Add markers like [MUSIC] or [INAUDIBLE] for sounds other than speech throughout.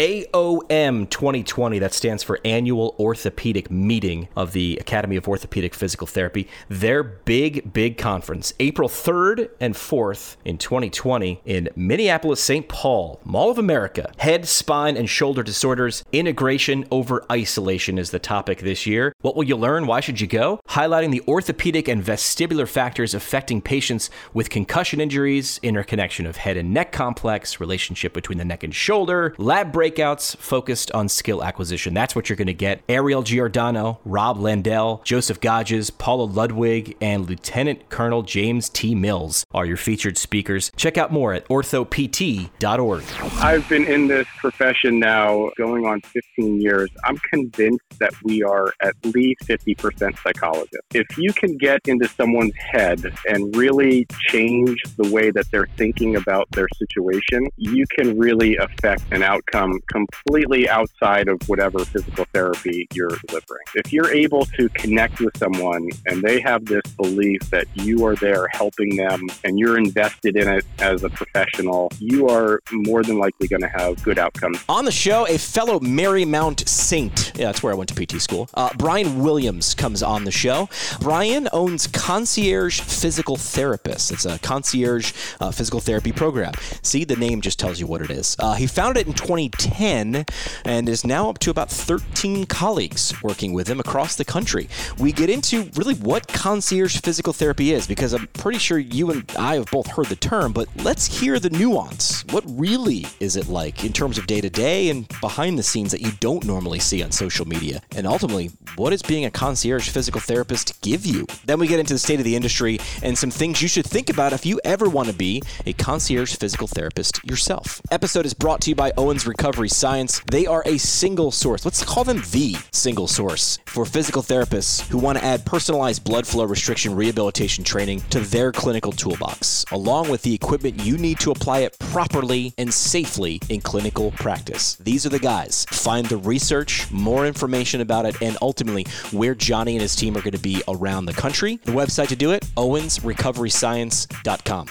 AOM 2020, that stands for Annual Orthopedic Meeting of the Academy of Orthopedic Physical Therapy. Their big, big conference, April 3rd and 4th in 2020 in Minneapolis, St. Paul, Mall of America. Head, spine, and shoulder disorders, integration over isolation is the topic this year. What will you learn? Why should you go? Highlighting the orthopedic and vestibular factors affecting patients with concussion injuries, interconnection of head and neck complex, relationship between the neck and shoulder, lab breakouts focused on skill acquisition. That's what you're going to get. Ariel Giordano, Rob Landell, Joseph Godges, Paula Ludwig, and Lieutenant Colonel James T. Mills are your featured speakers. Check out more at orthopt.org. I've been in this profession now going on 15 years. I'm convinced that we are at least 50% psychologists. If you can get into someone's head and really change the way that they're thinking about their situation, you can really affect an outcome completely outside of whatever physical therapy you're delivering. If you're able to connect with someone and they have this belief that you are there helping them and you're invested in it as a professional, you are more than likely going to have good outcomes. On the show, a fellow Marymount Saint, yeah, that's where I went to PT school, uh, Bryan Williams comes on the show. Bryan owns Concierge Physical Therapist. It's a concierge uh, physical therapy program. See, the name just tells you what it is. Uh, he founded it in 2010 and is now up to about 13 colleagues working with him across the country. We get into really what concierge physical therapy is because I'm pretty sure you and I have both heard the term, but let's hear the nuance. What really is it like in terms of day to day and behind the scenes that you don't normally see on social media? And ultimately, what does being a concierge physical therapist give you? Then we get into the state of the industry and some things you should think about if you ever want to be a concierge physical therapist yourself. Episode is brought to you by Owens Recovery Science. They are a single source. Let's call them the single source for physical therapists who want to add personalized blood flow restriction rehabilitation training to their clinical toolbox, along with the equipment you need to apply it properly and safely in clinical practice. These are the guys. Find the research, more information about it, and ultimately where Johnny and his team are going to be around the country. The website to do it, owensrecoveryscience.com.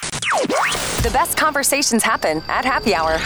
The best conversations happen at happy hour.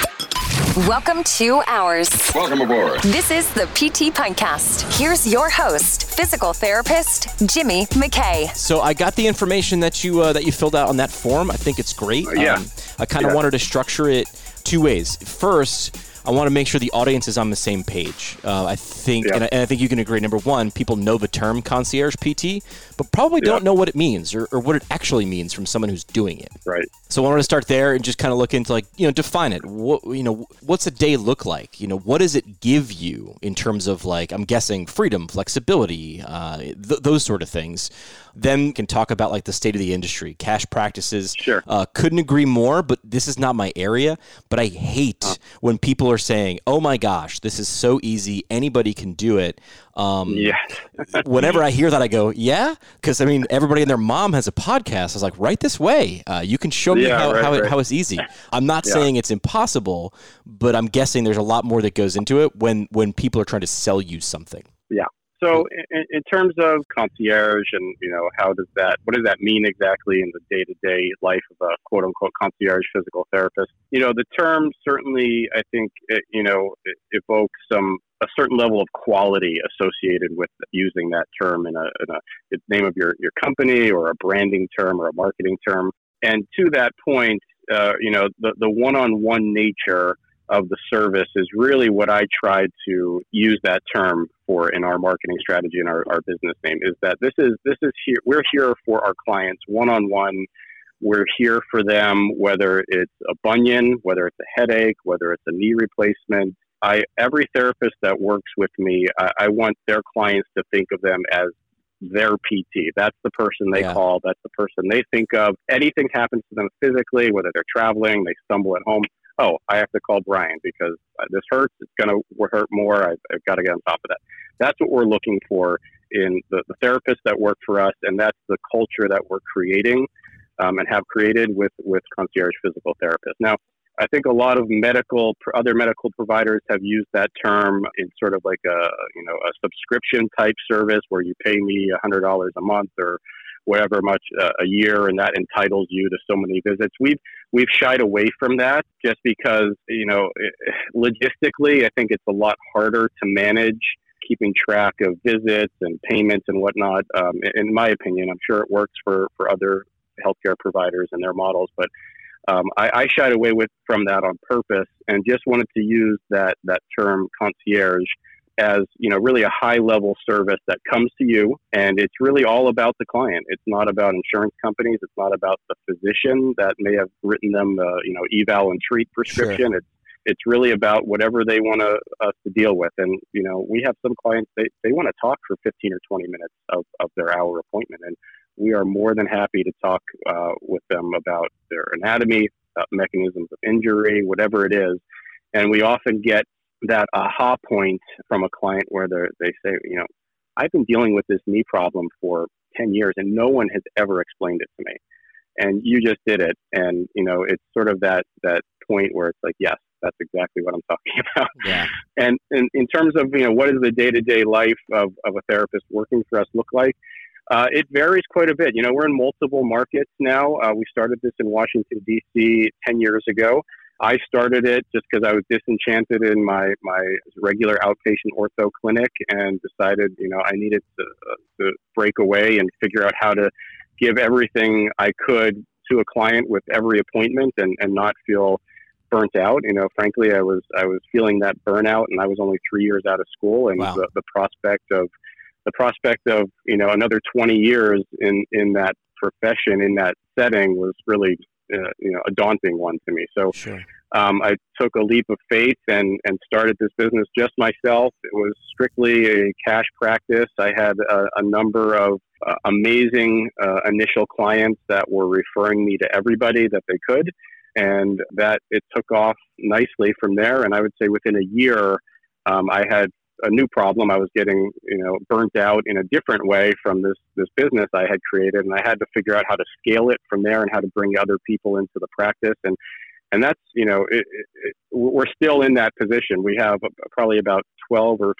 Welcome to ours. Welcome aboard. This is the PT Pintcast. Here's your host, physical therapist Jimmy McKay. So I got the information that you uh, that you filled out on that form. I think it's great. yeah. Um, I kind of Yeah. wanted to structure it two ways. First, I want to make sure the audience is on the same page. Uh, I think, Yeah. and, I, and I think you can agree. Number one, people know the term concierge PT, but probably Yeah. don't know what it means or, or what it actually means from someone who's doing it. Right. So I wanted to start there and just kind of look into like you know define it. What you know, what's a day look like? You know, what does it give you in terms of like I'm guessing freedom, flexibility, uh, th- those sort of things. Then can talk about like the state of the industry, cash practices. Sure. Uh, couldn't agree more, but this is not my area. But I hate when people are saying, "Oh my gosh, this is so easy. Anybody can do it." Um, Yeah. whenever I hear that, I go, yeah, because I mean, everybody and their mom has a podcast. I was like, right this way. Uh, you can show me Yeah, how, right, how, it, right. how it's easy. I'm not Yeah. saying it's impossible, but I'm guessing there's a lot more that goes into it when when people are trying to sell you something. Yeah. So, in, in terms of concierge, and you know, how does that? What does that mean exactly in the day-to-day life of a quote-unquote concierge physical therapist? You know, the term certainly, I think, it, you know, evokes some a certain level of quality associated with using that term in a, in a name of your your company or a branding term or a marketing term. And to that point, uh, you know, the the one-on-one nature of the service is really what I try to use that term for in our marketing strategy and our, our business name is that this is this is here we're here for our clients one on one. We're here for them whether it's a bunion, whether it's a headache, whether it's a knee replacement. I every therapist that works with me, I, I want their clients to think of them as their PT. That's the person they Yeah. call. That's the person they think of. Anything happens to them physically, whether they're traveling, they stumble at home. Oh, I have to call Bryan because this hurts. It's going to hurt more. I've, I've got to get on top of that. That's what we're looking for in the, the therapists that work for us, and that's the culture that we're creating um, and have created with with concierge physical therapists. Now, I think a lot of medical other medical providers have used that term in sort of like a you know a subscription type service where you pay me hundred dollars a month or whatever much uh, a year, and that entitles you to so many visits. We've we've shied away from that just because you know logistically, I think it's a lot harder to manage keeping track of visits and payments and whatnot. Um, in my opinion, I'm sure it works for for other healthcare providers and their models, but um, I, I, shied away with from that on purpose and just wanted to use that that term concierge as you know really a high level service that comes to you and it's really all about the client. It's not about insurance companies. It's not about the physician that may have written them the you know eval and treat prescription. Sure. it's it's really about whatever they want to, us to deal with. And you know we have some clients they, they want to talk for 15 or 20 minutes of, of their hour appointment. And we are more than happy to talk uh, with them about their anatomy, about mechanisms of injury, whatever it is. And we often get that aha point from a client where they say, you know, I've been dealing with this knee problem for 10 years and no one has ever explained it to me. And you just did it. And, you know, it's sort of that, that point where it's like, yes, that's exactly what I'm talking [LAUGHS] about. Yeah. And, and in terms of, you know, what is the day to day life of, of a therapist working for us look like? Uh, it varies quite a bit. You know, we're in multiple markets now. Uh, we started this in Washington, D.C. 10 years ago. I started it just because I was disenchanted in my, my regular outpatient ortho clinic and decided, you know, I needed to, uh, to break away and figure out how to give everything I could to a client with every appointment and, and not feel burnt out. You know, frankly, I was I was feeling that burnout, and I was only three years out of school, and wow. the, the prospect of the prospect of you know another 20 years in in that profession in that setting was really uh, you know a daunting one to me. So sure. um, I took a leap of faith and and started this business just myself. It was strictly a cash practice. I had a, a number of uh, amazing uh, initial clients that were referring me to everybody that they could, and that it took off nicely from there. And I would say within a year. Um, I had a new problem. I was getting, you know, burnt out in a different way from this this business I had created, and I had to figure out how to scale it from there and how to bring other people into the practice. And and that's, you know, it, it, we're still in that position. We have probably about twelve or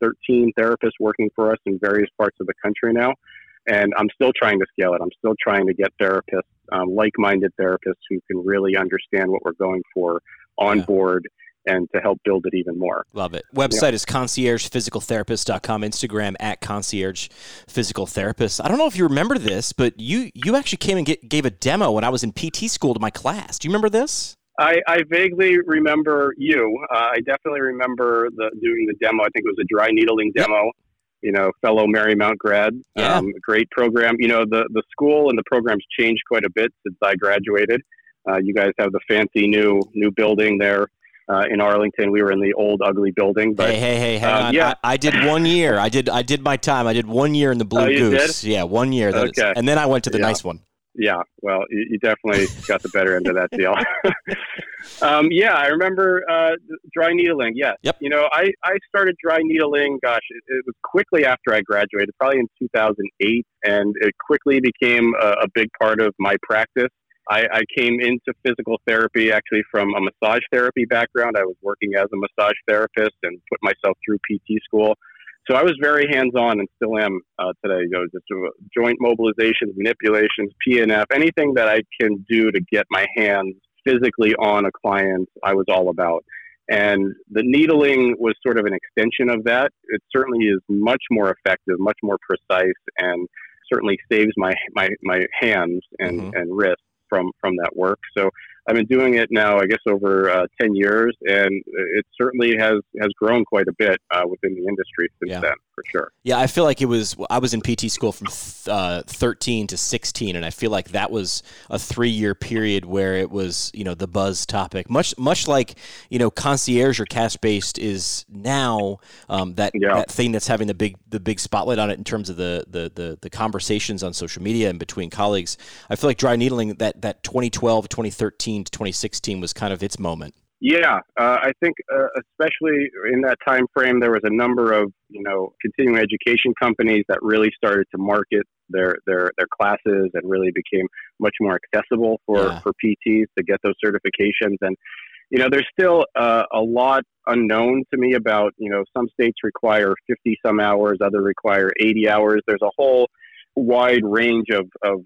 thirteen therapists working for us in various parts of the country now, and I'm still trying to scale it. I'm still trying to get therapists, um, like-minded therapists who can really understand what we're going for on yeah. board and to help build it even more. Love it. Website yeah. is conciergephysicaltherapist.com, Instagram at concierge physical therapist. I don't know if you remember this, but you you actually came and get, gave a demo when I was in PT school to my class. Do you remember this? I, I vaguely remember you. Uh, I definitely remember the doing the demo. I think it was a dry needling demo. Yep. You know, fellow Marymount grad. Yeah. Um, great program. You know, the the school and the program's changed quite a bit since I graduated. Uh, you guys have the fancy new new building there uh, in Arlington. We were in the old ugly building. But hey, hey, hey, hang uh, on. Yeah. I, I, did one year. I did I did my time. I did one year in the Blue oh, Goose. Did? Yeah, one year. okay. and then I went to the yeah. nice one. Yeah, well, you, you definitely got the better end of that deal. [LAUGHS] um, yeah, I remember uh, dry needling. Yes. Yep. You know, I, I started dry needling, gosh, it, it, was quickly after I graduated, probably in 2008, and it quickly became a, a big part of my practice. I, I came into physical therapy actually from a massage therapy background. I was working as a massage therapist and put myself through PT school. So I was very hands-on and still am uh, today. You know, just uh, joint mobilizations, manipulations, PNF, anything that I can do to get my hands physically on a client, I was all about. And the needling was sort of an extension of that. It certainly is much more effective, much more precise, and certainly saves my my, my hands and, mm-hmm. and wrists from from that work. So I've been doing it now, I guess, over uh, ten years, and it certainly has has grown quite a bit uh, within the industry since yeah. then, for sure. Yeah, I feel like it was. I was in PT school from th- uh, thirteen to sixteen, and I feel like that was a three year period where it was, you know, the buzz topic. Much much like you know, concierge or cash based is now um, that yeah. that thing that's having the big the big spotlight on it in terms of the, the the the conversations on social media and between colleagues. I feel like dry needling that that 2012 2013 2015 to 2016 was kind of its moment. Yeah, uh, I think uh, especially in that time frame, there was a number of you know continuing education companies that really started to market their their their classes and really became much more accessible for yeah. for PTs to get those certifications. And you know, there's still uh, a lot unknown to me about you know some states require 50 some hours, other require 80 hours. There's a whole wide range of, of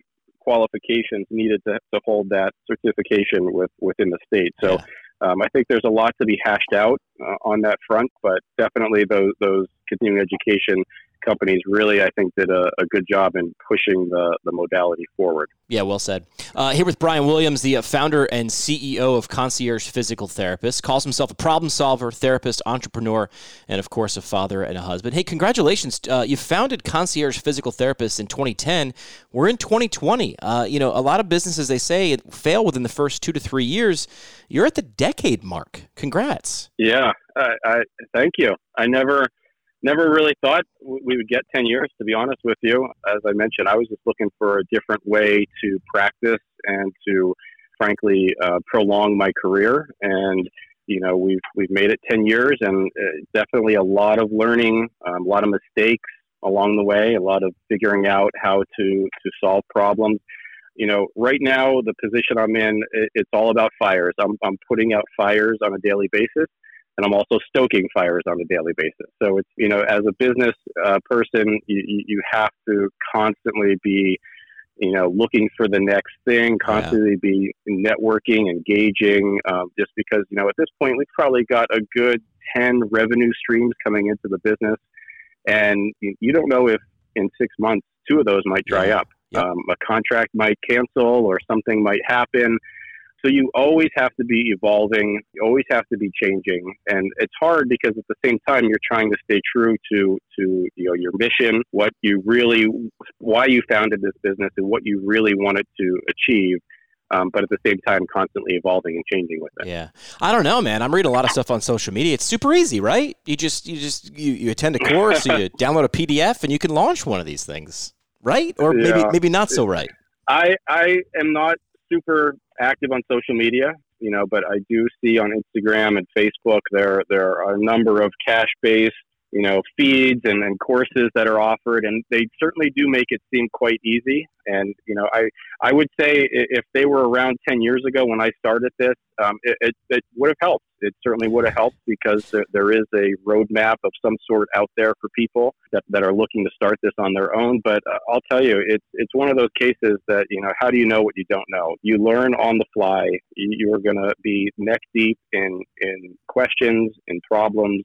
qualifications needed to, to hold that certification with, within the state. So Yeah. Um, I think there's a lot to be hashed out uh, on that front, but definitely those, those continuing education companies really, I think, did a, a good job in pushing the, the modality forward. Yeah, well said. Uh, here with Bryan Williams, the uh, founder and CEO of Concierge Physical Therapist, calls himself a problem solver, therapist, entrepreneur, and of course a father and a husband. Hey, congratulations! Uh, you founded Concierge Physical Therapist in 2010. We're in 2020. Uh, you know, a lot of businesses they say fail within the first two to three years. You're at the decade mark. Congrats. Yeah, I, I thank you. I never never really thought we would get 10 years to be honest with you as i mentioned i was just looking for a different way to practice and to frankly uh, prolong my career and you know we've we've made it 10 years and uh, definitely a lot of learning um, a lot of mistakes along the way a lot of figuring out how to to solve problems you know right now the position i'm in it, it's all about fires I'm, I'm putting out fires on a daily basis and I'm also stoking fires on a daily basis. So it's you know, as a business uh, person, you, you have to constantly be, you know, looking for the next thing, constantly be networking, engaging. Um, just because you know, at this point, we've probably got a good ten revenue streams coming into the business, and you, you don't know if in six months two of those might dry Yeah. up. Yep. Um, a contract might cancel, or something might happen. So you always have to be evolving. You always have to be changing, and it's hard because at the same time you're trying to stay true to to you know your mission, what you really, why you founded this business, and what you really wanted to achieve. Um, but at the same time, constantly evolving and changing with it. Yeah, I don't know, man. I'm reading a lot of stuff on social media. It's super easy, right? You just you just you, you attend a course, you [LAUGHS] download a PDF, and you can launch one of these things, right? Or maybe maybe not so right. I I am not super active on social media, you know, but I do see on Instagram and Facebook there there are a number of cash based, you know, feeds and, and courses that are offered, and they certainly do make it seem quite easy. And you know, I I would say if they were around ten years ago when I started this, um, it, it, it would have helped. It certainly would have helped because there, there is a roadmap of some sort out there for people that, that are looking to start this on their own. But uh, I'll tell you, it's it's one of those cases that you know, how do you know what you don't know? You learn on the fly. You, you are going to be neck deep in in questions, in problems,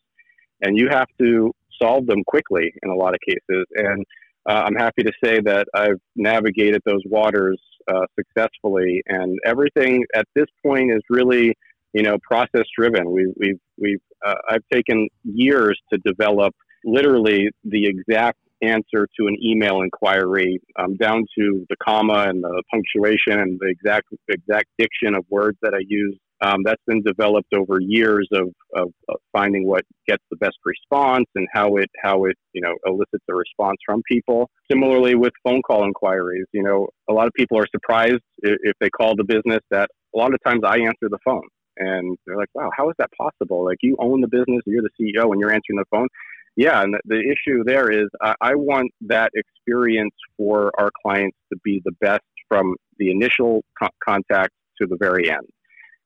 and you have to solve them quickly in a lot of cases. And uh, I'm happy to say that I've navigated those waters uh, successfully, and everything at this point is really, you know, process driven. We've we've we've uh, I've taken years to develop literally the exact answer to an email inquiry, um, down to the comma and the punctuation and the exact exact diction of words that I use. Um, that's been developed over years of, of, of finding what gets the best response and how it how it you know elicits a response from people. Similarly with phone call inquiries, you know a lot of people are surprised if, if they call the business that a lot of times I answer the phone and they're like, "Wow, how is that possible? Like you own the business, you're the CEO, and you're answering the phone." Yeah, and the, issue there is I, I want that experience for our clients to be the best from the initial co- contact to the very end.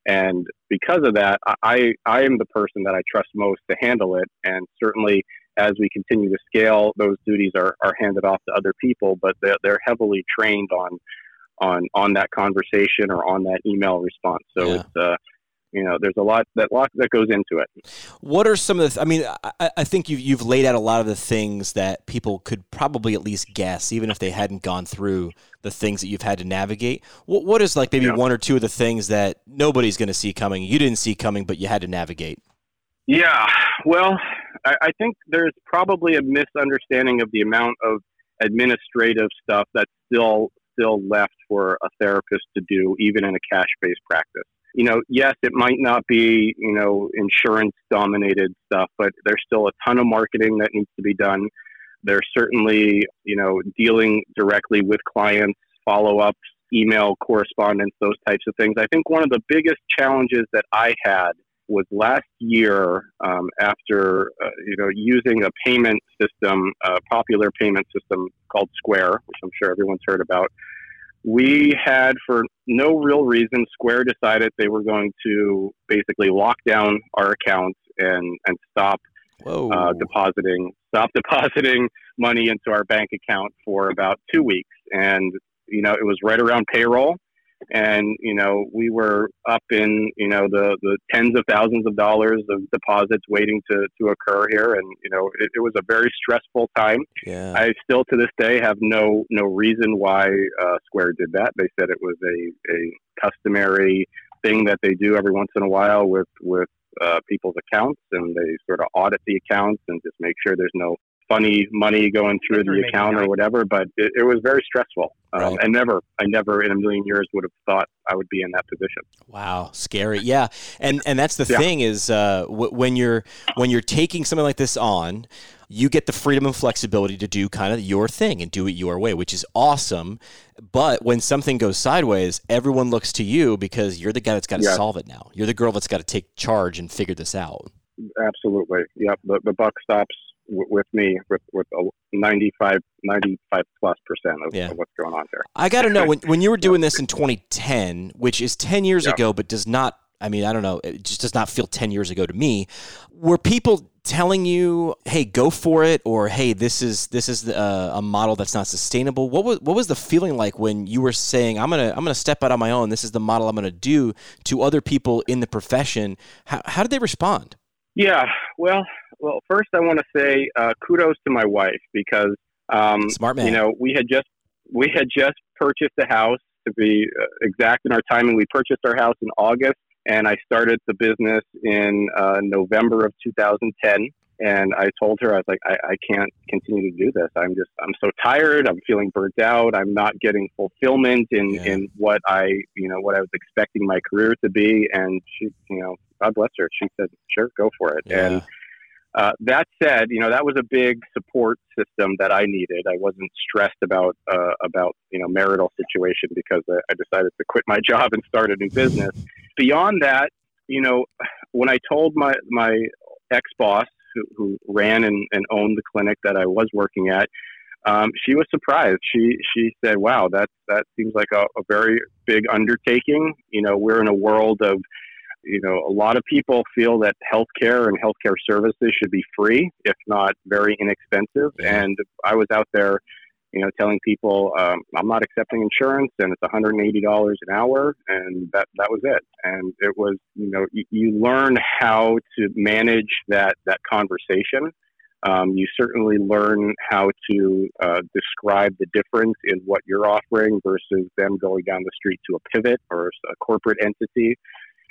And because of that, I, I am the person that I trust most to handle it. And certainly, as we continue to scale, those duties are, are handed off to other people, but they're, they're heavily trained on on on that conversation or on that email response. So Yeah. it's uh, you know, there's a lot that lot that goes into it. What are some of the? Th- I mean, I, I think you've you've laid out a lot of the things that people could probably at least guess, even if they hadn't gone through the things that you've had to navigate. What what is like maybe Yeah. one or two of the things that nobody's going to see coming, you didn't see coming, but you had to navigate? Yeah, well, I, I think there's probably a misunderstanding of the amount of administrative stuff that's still still left for a therapist to do, even in a cash-based practice. You know, yes, it might not be you know insurance-dominated stuff, but there's still a ton of marketing that needs to be done. There's certainly you know dealing directly with clients, follow-ups, email correspondence, those types of things. I think one of the biggest challenges that I had was last year um, after uh, you know using a payment system, a popular payment system called Square, which I'm sure everyone's heard about. We had, for no real reason, Square decided they were going to basically lock down our accounts and and stop uh, depositing stopped [LAUGHS] depositing money into our bank account for about two weeks. And, you know, it was right around payroll. And, you know, we were up in, you know, the, the tens of thousands of dollars of deposits waiting to, to occur here. And, you know, it, it was a very stressful time. Yeah. I still to this day have no, no reason why uh, Square did that. They said it was a, a customary thing that they do every once in a while with, with uh, people's accounts and they sort of audit the accounts and just make sure there's no funny money going through the account or whatever. But it, it was very stressful. Um, Right. And never, I never in a million years would have thought I would be in that position. Wow, scary. Yeah, and and that's the Yeah. thing is uh, w- when you're when you're taking something like this on, you get the freedom and flexibility to do kind of your thing and do it your way, which is awesome. But when something goes sideways, everyone looks to you because you're the guy that's got to Yeah. solve it now. You're the girl that's got to take charge and figure this out. Absolutely. Yep. The, the buck stops with me with, with a 95, 95 plus percent of, Yeah. of what's going on here. I got to know when when you were doing this in 2010, which is 10 years Yeah. ago, but does not. I mean, I don't know. It just does not feel 10 years ago to me. Were people telling you, "Hey, go for it," or "Hey, this is this is uh, a model that's not sustainable"? What was what was the feeling like when you were saying, "I'm gonna I'm gonna step out on my own. This is the model I'm gonna do" to other people in the profession? How how did they respond? Yeah. Well, well, first I want to say uh, kudos to my wife because, um, Smart man. you know, we had just, we had just purchased a house to be uh, exact in our timing. We purchased our house in August and I started the business in uh, November of 2010. And I told her, I was like, I, I can't continue to do this. I'm just, I'm so tired. I'm feeling burnt out. I'm not getting fulfillment in, Yeah. in what I, you know, what I was expecting my career to be. And she, you know, God bless her. She said, sure, go for it. Yeah. And uh, that said, you know, that was a big support system that I needed. I wasn't stressed about, uh, about, you know, marital situation because I, I decided to quit my [LAUGHS] job and start a new business. Beyond that, you know, when I told my, my ex boss who, who ran and, and owned the clinic that I was working at, um, she was surprised. She she said, "Wow, that that seems like a, a very big undertaking. You know, we're in a world of, you know, a lot of people feel that healthcare and healthcare services should be free, if not very inexpensive. And I was out there, you know, telling people um, I'm not accepting insurance, and it's 180 dollars an hour, and that that was it. And it was, you know, you, you learn how to manage that that conversation. Um, you certainly learn how to uh, describe the difference in what you're offering versus them going down the street to a pivot or a corporate entity.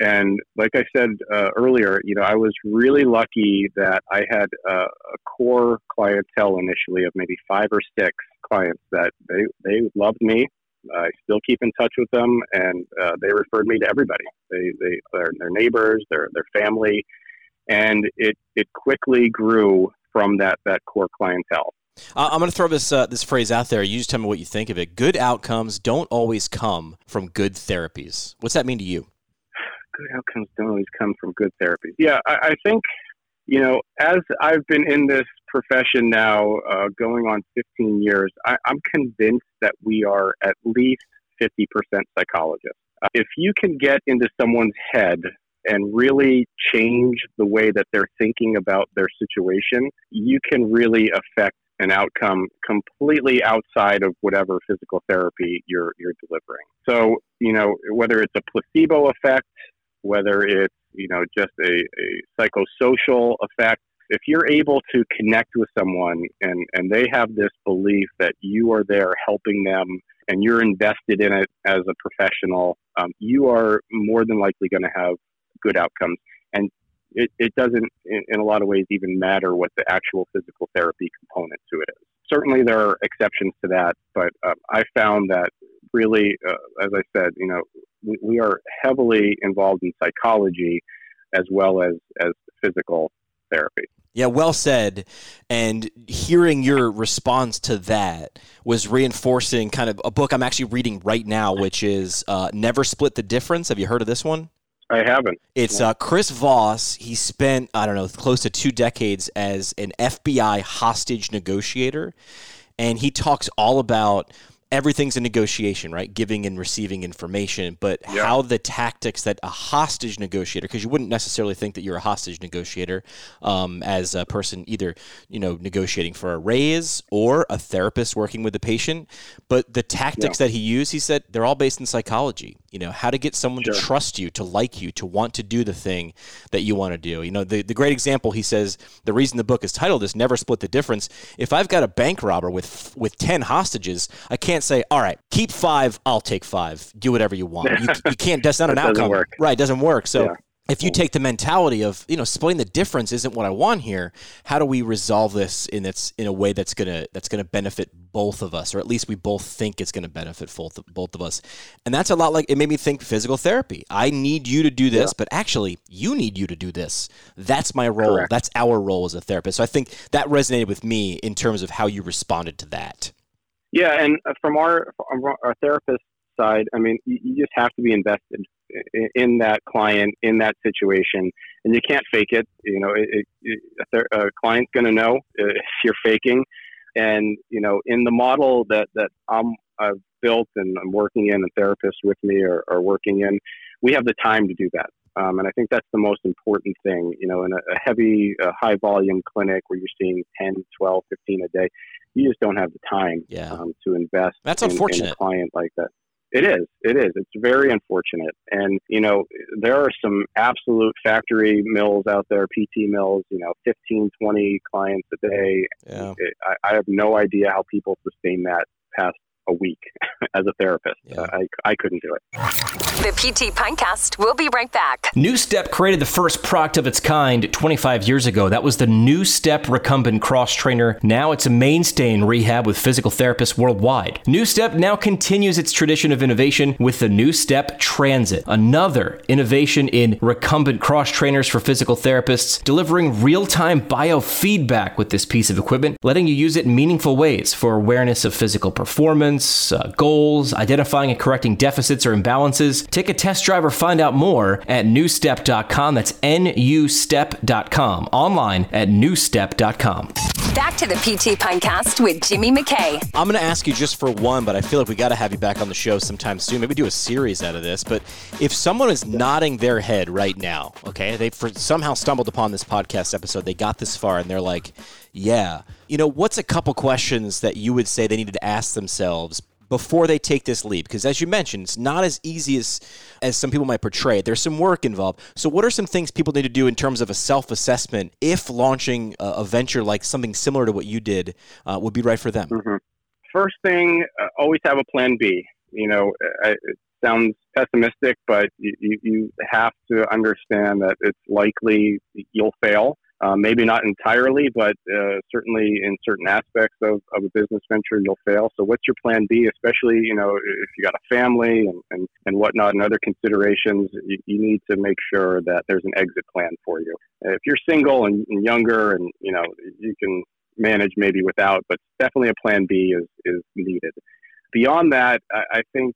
And like I said uh, earlier, you know, I was really lucky that I had a, a core clientele initially of maybe five or six clients that they they loved me. I still keep in touch with them, and uh, they referred me to everybody. They they their, their neighbors, their their family, and it it quickly grew from that that core clientele. I- I'm going to throw this uh, this phrase out there. You just tell me what you think of it. Good outcomes don't always come from good therapies. What's that mean to you? Good outcomes don't always come from good therapy. Yeah, I, I think, you know, as I've been in this profession now, uh, going on 15 years, I, I'm convinced that we are at least 50% psychologists. Uh, if you can get into someone's head and really change the way that they're thinking about their situation, you can really affect an outcome completely outside of whatever physical therapy you're you're delivering. So, you know, whether it's a placebo effect, whether it's, you know, just a, a psychosocial effect, if you're able to connect with someone and, and they have this belief that you are there helping them and you're invested in it as a professional, um, you are more than likely going to have good outcomes. And it, it doesn't, in, in a lot of ways, even matter what the actual physical therapy component to it is. Certainly, there are exceptions to that, but uh, I found that really, uh, as I said, you know, we, we are heavily involved in psychology as well as, as physical therapy. Yeah, well said. And hearing your response to that was reinforcing kind of a book I'm actually reading right now, which is uh, Never Split the Difference. Have you heard of this one? I haven't. It's uh, Chris Voss. He spent, I don't know, close to two decades as an FBI hostage negotiator. And he talks all about everything's a negotiation, right? Giving and receiving information, but Yeah. how the tactics that a hostage negotiator, because you wouldn't necessarily think that you're a hostage negotiator um, as a person either, you know, negotiating for a raise or a therapist working with the patient, but the tactics that he used, he said, they're all based in psychology. You know, how to get someone to trust you, to like you, to want to do the thing that you want to do. You know, the, the great example he says, the reason the book is titled is Never Split the Difference. If I've got a bank robber with with 10 hostages, I can't say, all right, keep five, I'll take five. Do whatever you want. You, you [LAUGHS] can't, that's not an outcome. work. Right, it doesn't work. So Yeah. if you take the mentality of, you know, splitting the difference isn't what I want here, how do we resolve this in its in a way that's gonna that's gonna benefit both of us, or at least we both think it's gonna benefit both both of us. And that's a lot like it made me think physical therapy. I need you to do this, but actually you need you to do this. That's my role. Correct. That's our role as a therapist. So I think that resonated with me in terms of how you responded to that. Yeah, and uh, from our our therapist side, I mean, you, just have to be invested in, that client, in that situation, and you can't fake it. You know, it, it, a client's going to know uh, [LAUGHS] if you're faking, and you know, in the model that that I'm I've built and I'm working in, and therapists with me are, are working in, we have the time to do that. Um, and I think that's the most important thing, you know, in a, a heavy, uh, high volume clinic where you're seeing 10, 12, 15 a day, you just don't have the time Yeah. um, to invest That's in, in a client like that. It is. It is. It's very unfortunate. And, you know, there are some absolute factory mills out there, PT mills, you know, 15, 20 clients a day. Yeah. It, I, I have no idea how people sustain that past a week [LAUGHS] as a therapist. Yeah. I, I couldn't do it. The PT Pintcast will be right back. NuStep created the first product of its kind 25 years ago. That was the NuStep Recumbent Cross Trainer. Now it's a mainstay in rehab with physical therapists worldwide. NuStep now continues its tradition of innovation with the NuStep Transit, another innovation in recumbent cross trainers for physical therapists, delivering real time biofeedback with this piece of equipment, letting you use it in meaningful ways for awareness of physical performance, uh, goals, identifying and correcting deficits or imbalances. Take a test drive or find out more at nustep.com. That's nustep.com. Online at nustep.com. Back to the PT Pintcast with Jimmy McKay. I'm going to ask you just for one, but I feel like we got to have you back on the show sometime soon. Maybe do a series out of this. But if someone is nodding their head right now, okay, they somehow stumbled upon this podcast episode, they got this far, and they're like, "Yeah, you know, what's a couple questions that you would say they needed to ask themselves?" Before they take this leap, because as you mentioned, it's not as easy as as some people might portray. it. There's some work involved. So, what are some things people need to do in terms of a self assessment if launching a, a venture like something similar to what you did uh, would be right for them? First thing, uh, always have a plan B. You know, I, it sounds pessimistic, but you, you have to understand that it's likely you'll fail. Uh, maybe not entirely, but uh, certainly in certain aspects of, of a business venture, you'll fail. So, what's your plan B? Especially, you know, if you got a family and, and, and whatnot and other considerations, you, you need to make sure that there's an exit plan for you. If you're single and, and younger, and you know, you can manage maybe without, but definitely a plan B is, is needed. Beyond that, I, I think,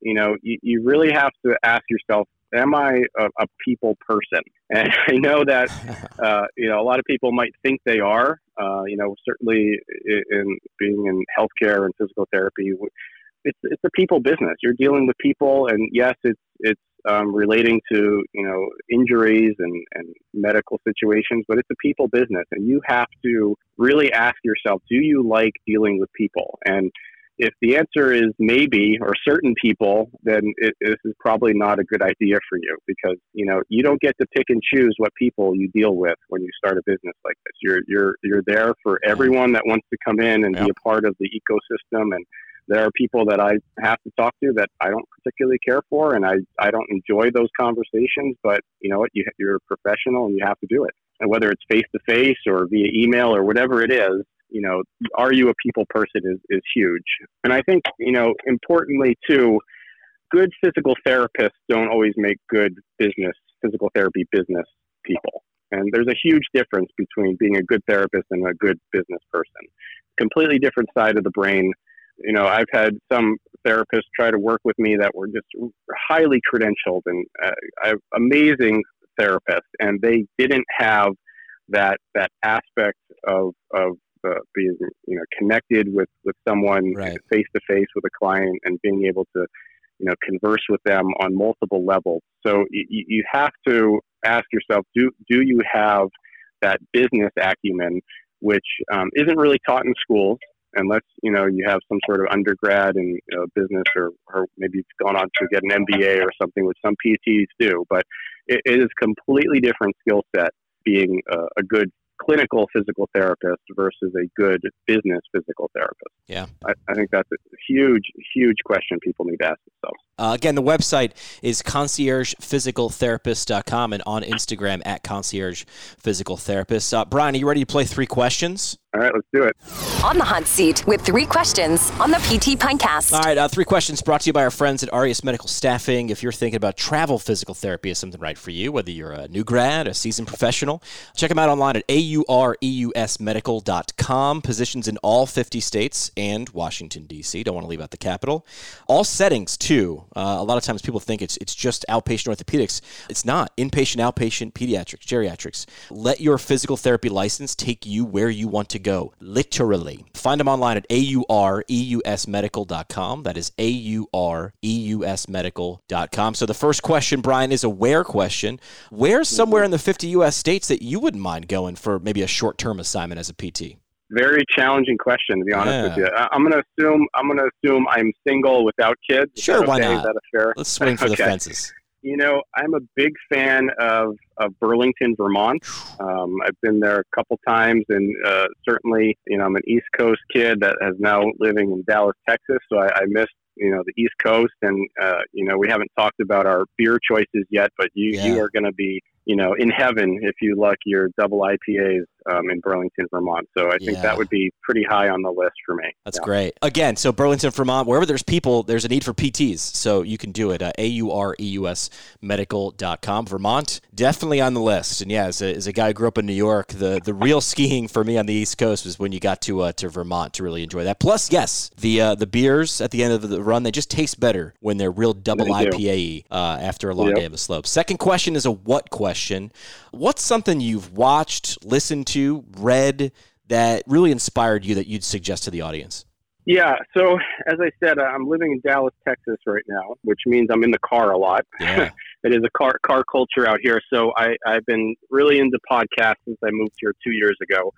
you know, you, you really have to ask yourself, am I a, a people person? [LAUGHS] And I know that, [LAUGHS] uh, you know, a lot of people might think they are, uh, you know, certainly in, in being in healthcare and physical therapy, it's, it's a people business. You're dealing with people and yes, it's, it's, um, relating to you know injuries and, and medical situations, but it's a people business, and you have to really ask yourself: Do you like dealing with people? And if the answer is maybe or certain people, then it, this is probably not a good idea for you because you know you don't get to pick and choose what people you deal with when you start a business like this. You're you're you're there for everyone that wants to come in and Yeah. be a part of the ecosystem and there are people that I have to talk to that I don't particularly care for, and I, I don't enjoy those conversations. But you know what? You, you're a professional, and you have to do it. And whether it's face to face or via email or whatever it is, you know, are you a people person is, is huge. And I think you know, importantly too, good physical therapists don't always make good business physical therapy business people. And there's a huge difference between being a good therapist and a good business person. Completely different side of the brain you know, I've had some therapists try to work with me that were just highly credentialed and uh, amazing therapists, and they didn't have that that aspect of of uh, being you know connected with with someone face to face with a client and being able to you know converse with them on multiple levels. So you, you have to ask yourself: Do do you have that business acumen, which um, isn't really taught in schools? Unless you know you have some sort of undergrad in you know, business, or, or maybe you've gone on to get an MBA or something, which some PTs do. But it, it is completely different skill set being a, a good clinical physical therapist versus a good business physical therapist? Yeah. I, I think that's a huge, huge question people need to ask themselves. Uh, again, the website is conciergephysicaltherapist.com and on Instagram at concierge physical therapist. Uh, Bryan, are you ready to play three questions? All right, let's do it. On the hot seat with three questions on the PT Pintcast. All right, uh, three questions brought to you by our friends at Aureus Medical Staffing. If you're thinking about travel physical therapy is something right for you, whether you're a new grad, a seasoned professional, check them out online at aureusmedical.com. Positions in all 50 states and Washington, D.C. Don't want to leave out the capital. All settings, too. Uh, a lot of times people think it's, it's just outpatient orthopedics. It's not. Inpatient, outpatient, pediatrics, geriatrics. Let your physical therapy license take you where you want to go, literally. Find them online at aureusmedical.com. That is aureusmedical.com. So the first question, Bryan, is a where question. Where's somewhere in the 50 U.S. states that you wouldn't mind going for maybe a short term assignment as a PT? Very challenging question, to be honest yeah. with you. I'm going to assume I'm going to assume I'm single without kids. Sure, why not? Is that a fair? Let's swing for [LAUGHS] okay. the fences you know, I'm a big fan of, of Burlington, Vermont. Um, I've been there a couple times, and uh, certainly, you know, I'm an East Coast kid that has now living in Dallas, Texas. So I, I miss, you know, the East Coast, and uh, you know, we haven't talked about our beer choices yet, but you yeah. you are going to be, you know, in heaven if you luck your double IPAs um, in Burlington, Vermont. So I think yeah. that would be pretty high on the list for me. That's yeah. great. Again, so Burlington, Vermont, wherever there's people, there's a need for PTs. So you can do it. Uh, A-U-R-E-U-S medical.com. Vermont, definitely on the list. And yeah, as a, as a guy who grew up in New York, the, the real [LAUGHS] skiing for me on the East Coast was when you got to uh, to Vermont to really enjoy that. Plus, yes, the uh, the beers at the end of the run, they just taste better when they're real double IPA uh, after a long yep. day of a slope. Second question is a what question. What's something you've watched, listened to, read that really inspired you that you'd suggest to the audience? Yeah, so as I said, uh, I'm living in Dallas, Texas right now, which means I'm in the car a lot. Yeah. [LAUGHS] it is a car car culture out here. So I, I've been really into podcasts since I moved here two years ago.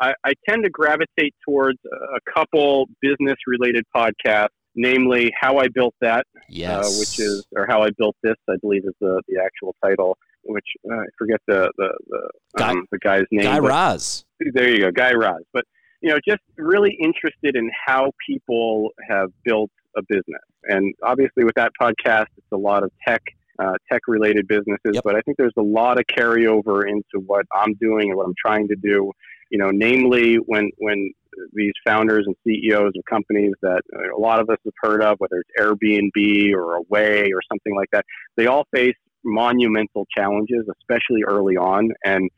I, I tend to gravitate towards a couple business related podcasts, namely How I Built That, uh, yes. uh, which is, or How I Built This, I believe is the, the actual title which uh, I forget the the the, Guy, um, the guy's name. Guy Raz. There you go, Guy Raz. But you know, just really interested in how people have built a business, and obviously with that podcast, it's a lot of tech. Uh, tech related businesses, yep. but I think there's a lot of carryover into what I'm doing and what I'm trying to do. You know, namely when when these founders and CEOs of companies that a lot of us have heard of, whether it's Airbnb or Away or something like that, they all face monumental challenges, especially early on, and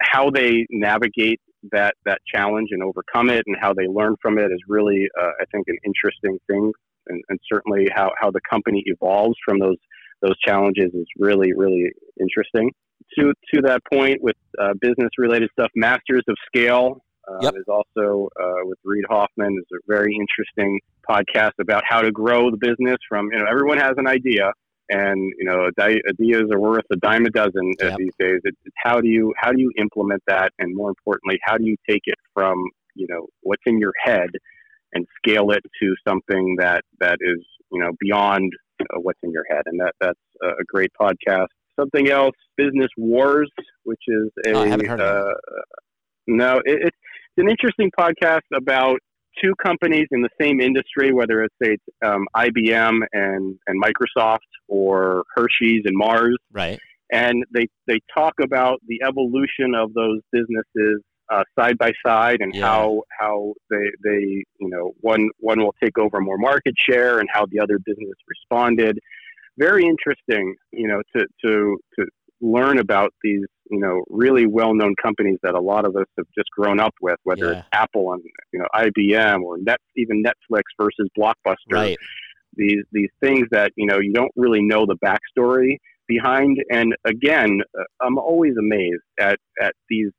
how they navigate that that challenge and overcome it, and how they learn from it is really, uh, I think, an interesting thing, and, and certainly how, how the company evolves from those those challenges is really really interesting. To to that point, with uh, business related stuff, Masters of Scale uh, yep. is also uh, with Reid Hoffman. is a very interesting podcast about how to grow the business from you know everyone has an idea and you know ideas are worth a dime a dozen yep. these days. It's, it's how do you how do you implement that, and more importantly, how do you take it from you know what's in your head and scale it to something that that is you know beyond uh, what's in your head, and that that's a great podcast. Something else, Business Wars, which is a oh, I haven't heard uh, no, it, it's an interesting podcast about two companies in the same industry, whether it's say um, IBM and and Microsoft or Hershey's and Mars, right? And they they talk about the evolution of those businesses uh, side by side and yeah. how how they they you know one one will take over more market share and how the other business responded. Very interesting, you know, to to to learn about these, you know, really well-known companies that a lot of us have just grown up with, whether yeah. it's Apple and you know IBM or Net, even Netflix versus Blockbuster. Right. These these things that you know you don't really know the backstory behind. And again, uh, I'm always amazed at at these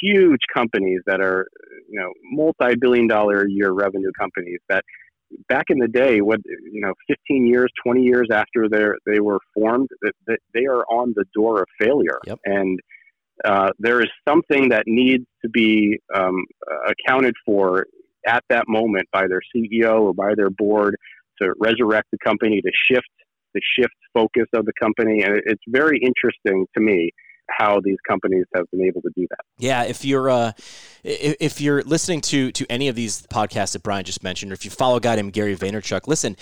huge companies that are you know multi-billion dollar a year revenue companies that back in the day, what you know, 15 years, 20 years after they they were formed, that, they are on the door of failure, yep. and uh, there is something that needs to be um, accounted for at that moment by their CEO or by their board to resurrect the company, to shift the shift focus of the company, and it's very interesting to me how these companies have been able to do that. Yeah, if you're uh, if you're listening to to any of these podcasts that Bryan just mentioned, or if you follow a guy named Gary Vaynerchuk, listen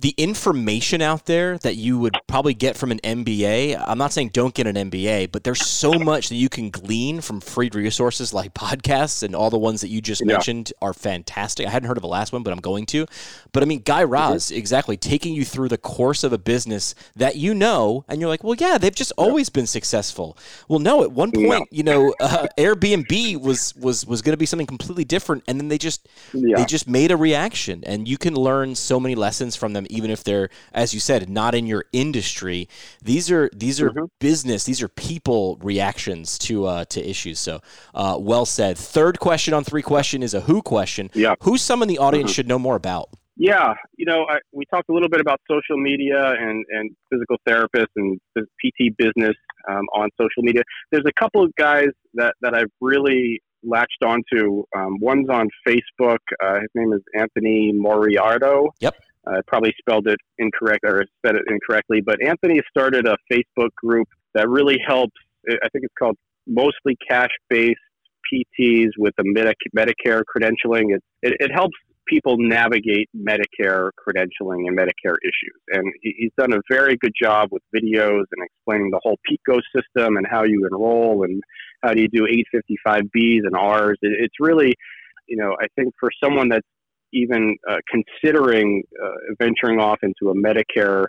the information out there that you would probably get from an MBA, I'm not saying don't get an MBA, but there's so much that you can glean from free resources like podcasts and all the ones that you just yeah. mentioned are fantastic. I hadn't heard of the last one, but I'm going to. But I mean, Guy mm-hmm. Raz, mm-hmm. exactly, taking you through the course of a business that you know, and you're like, well, yeah, they've just yeah. always been successful. Well, no, at one point, yeah. you know, uh, Airbnb was was was going to be something completely different, and then they just they just made a reaction, and you can learn so many lessons from them even if they're, as you said, not in your industry. These are these are mm-hmm. business. These are people reactions to uh, to issues. So, uh, well said. Third question on three question is a who question. Yeah. Who's someone the audience mm-hmm. should know more about? Yeah, you know, I, we talked a little bit about social media and, and physical therapists and PT business um, on social media. There's a couple of guys that, that I've really latched onto. Um, one's on Facebook. Uh, his name is Anthony Moriardo. Yep. I probably spelled it incorrect or said it incorrectly, but Anthony started a Facebook group that really helps. I think it's called mostly cash based PTs with the Medicare credentialing. It, it, it, helps people navigate Medicare credentialing and Medicare issues. And he, he's done a very good job with videos and explaining the whole PECOS system and how you enroll and how do you do 855Bs and Rs. It, it's really, you know, I think for someone that's even uh, considering uh, venturing off into a Medicare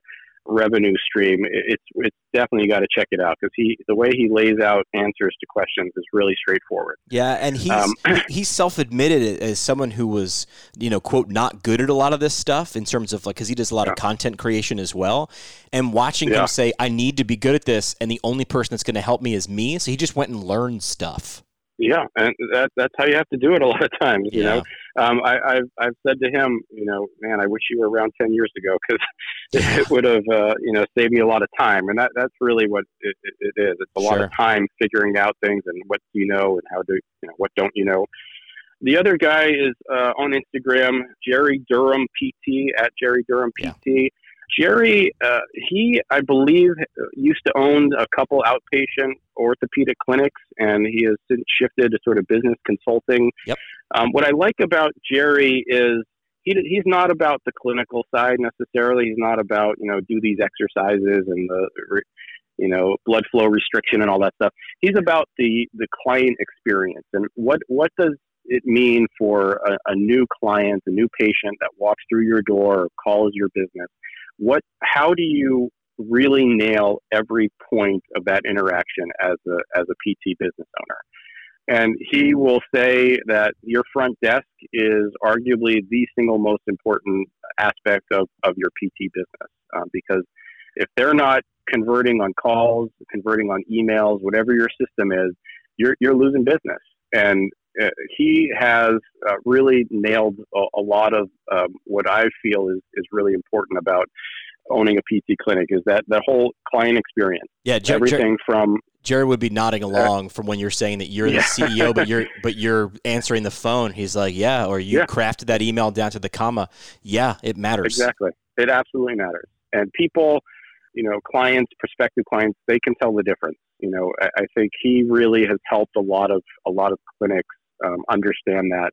revenue stream, it's it's definitely got to check it out because he the way he lays out answers to questions is really straightforward. Yeah, and he's um, he's self admitted as someone who was you know quote not good at a lot of this stuff in terms of like because he does a lot yeah. of content creation as well. And watching yeah. him say, "I need to be good at this," and the only person that's going to help me is me, so he just went and learned stuff. Yeah, and that, that's how you have to do it a [LAUGHS] lot of times. You yeah. know, um, I, have I've said to him, you know, man, I wish you were around ten years ago because [LAUGHS] it would have, uh, you know, saved me a lot of time. And that that's really what it, it, is. It's a sure. lot of time figuring out things and what do you know and how do you know what don't you know. The other guy is uh, on Instagram, Jerry Durham PT at Jerry Durham PT. Yeah. Jerry, uh, he, I believe, used to own a couple outpatient orthopedic clinics, and he has since shifted to sort of business consulting. Yep. Um, what I like about Jerry is he, he's not about the clinical side necessarily. He's not about you know do these exercises and the you know blood flow restriction and all that stuff. He's about the the client experience and what what does it mean for a, a new client, a new patient that walks through your door or calls your business? What how do you really nail every point of that interaction as a as a PT business owner? And he will say that your front desk is arguably the single most important aspect of, of your PT business um, because if they're not converting on calls, converting on emails, whatever your system is, you're, you're losing business. And uh, he has uh, really nailed a, a lot of um, what I feel is, is really important about owning a PT clinic is that the whole client experience. Yeah, Jer- everything Jer- from Jerry would be nodding along uh, from when you're saying that you're yeah. the CEO, but you're [LAUGHS] but you're answering the phone. He's like, yeah, or you yeah. crafted that email down to the comma. Yeah, it matters. Exactly, it absolutely matters. And people, you know, clients, prospective clients, they can tell the difference. You know, I, I think he really has helped a lot of a lot of clinics um, understand that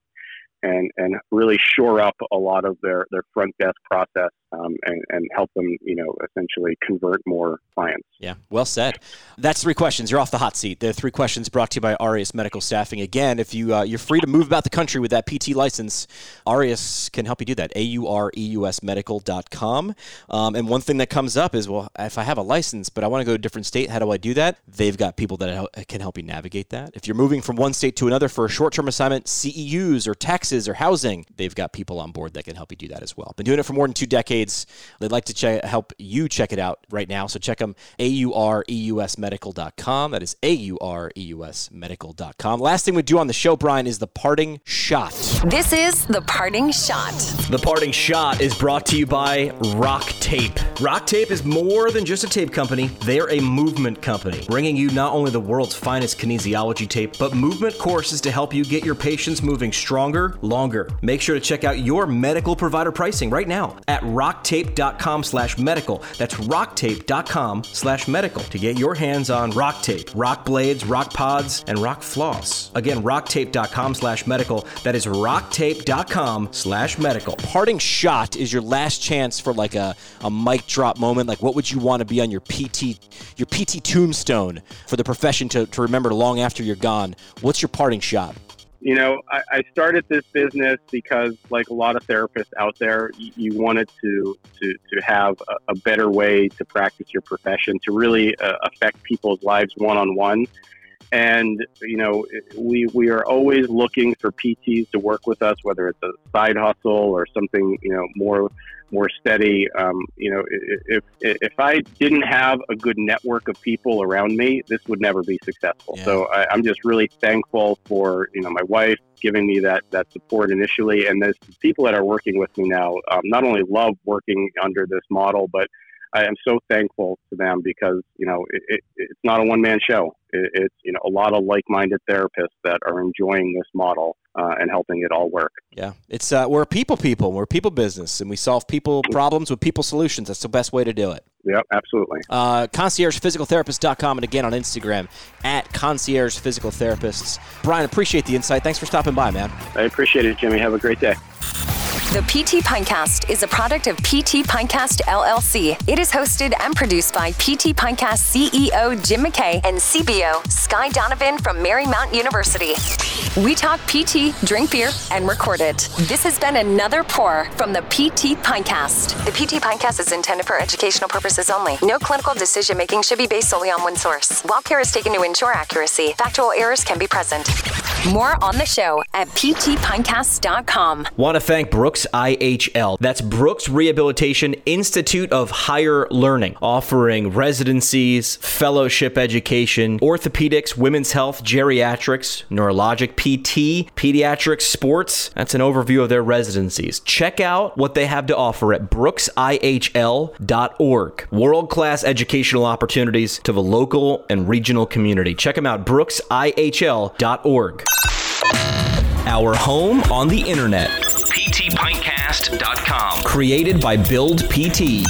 and and really shore up a lot of their their front desk process um, and and help them you know essentially convert more clients. Yeah, well said. That's three questions. You're off the hot seat. The three questions brought to you by Aureus Medical Staffing. Again, if you uh, you're free to move about the country with that PT license, Aureus can help you do that. A U R E U S Medical.com. Um, and one thing that comes up is, well, if I have a license but I want to go to a different state, how do I do that? They've got people that can help you navigate that. If you're moving from one state to another for a short-term assignment, CEUs or taxes or housing, they've got people on board that can help you do that as well. Been doing it for more than two decades decades. They'd like to check, help you check it out right now. So check them, aureusmedical.com. That is aureusmedical.com. Last thing we do on the show, Bryan, is the parting shot. This is the parting shot. The parting shot is brought to you by Rock Tape. Rock Tape is more than just a tape company, they're a movement company, bringing you not only the world's finest kinesiology tape, but movement courses to help you get your patients moving stronger, longer. Make sure to check out your medical provider pricing right now at rocktape.com slash medical. That's rocktape.com slash medical to get your hands on rock tape, rock blades, rock pods, and rock floss. Again, rocktape.com slash medical. That is rocktape.com slash medical. Parting shot is your last chance for like a, a mic drop moment. Like what would you want to be on your PT your PT tombstone for the profession to, to remember long after you're gone? What's your parting shot? You know, I, I, started this business because, like a lot of therapists out there, you, you wanted to, to, to have a, a, better way to practice your profession, to really uh, affect people's lives one on one. And, you know, we, we are always looking for PTs to work with us, whether it's a side hustle or something, you know, more more steady. Um, you know, if if I didn't have a good network of people around me, this would never be successful. Yeah. So I, am just really thankful for you know my wife giving me that that support initially, and the people that are working with me now um, not only love working under this model, but I am so thankful to them because you know it, it, it's not a one man show. It, it's you know a lot of like minded therapists that are enjoying this model uh, and helping it all work. Yeah, it's uh, we're people people. We're people business, and we solve people problems with people solutions. That's the best way to do it. Yep, absolutely. Uh, conciergephysicaltherapist.com and again on Instagram at concierge physical therapists. Bryan, appreciate the insight. Thanks for stopping by, man. I appreciate it, Jimmy. Have a great day. The PT Pintcast is a product of PT Pintcast LLC. It is hosted and produced by PT Pintcast CEO Jim McKay and CBO Sky Donovan from Marymount University. We talk PT, drink beer, and record it. This has been another pour from the PT Pintcast. The PT Pintcast is intended for educational purposes only. No clinical decision making should be based solely on one source. While care is taken to ensure accuracy, factual errors can be present. More on the show at ptpintcast.com. Want to thank Brooks IHL. That's Brooks Rehabilitation Institute of Higher Learning, offering residencies, fellowship education, orthopedics, women's health, geriatrics, neurologic PT, Pediatric sports. That's an overview of their residencies. Check out what they have to offer at brooksihl.org. World class educational opportunities to the local and regional community. Check them out, brooksihl.org. Our home on the internet. PTPintcast.com. Created by Build PT.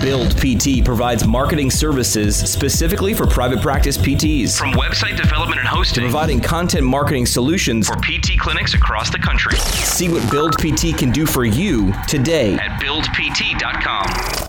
Build PT provides marketing services specifically for private practice PTs. From website development and hosting to providing content marketing solutions for PT clinics across the country. See what Build PT can do for you today at buildpt.com.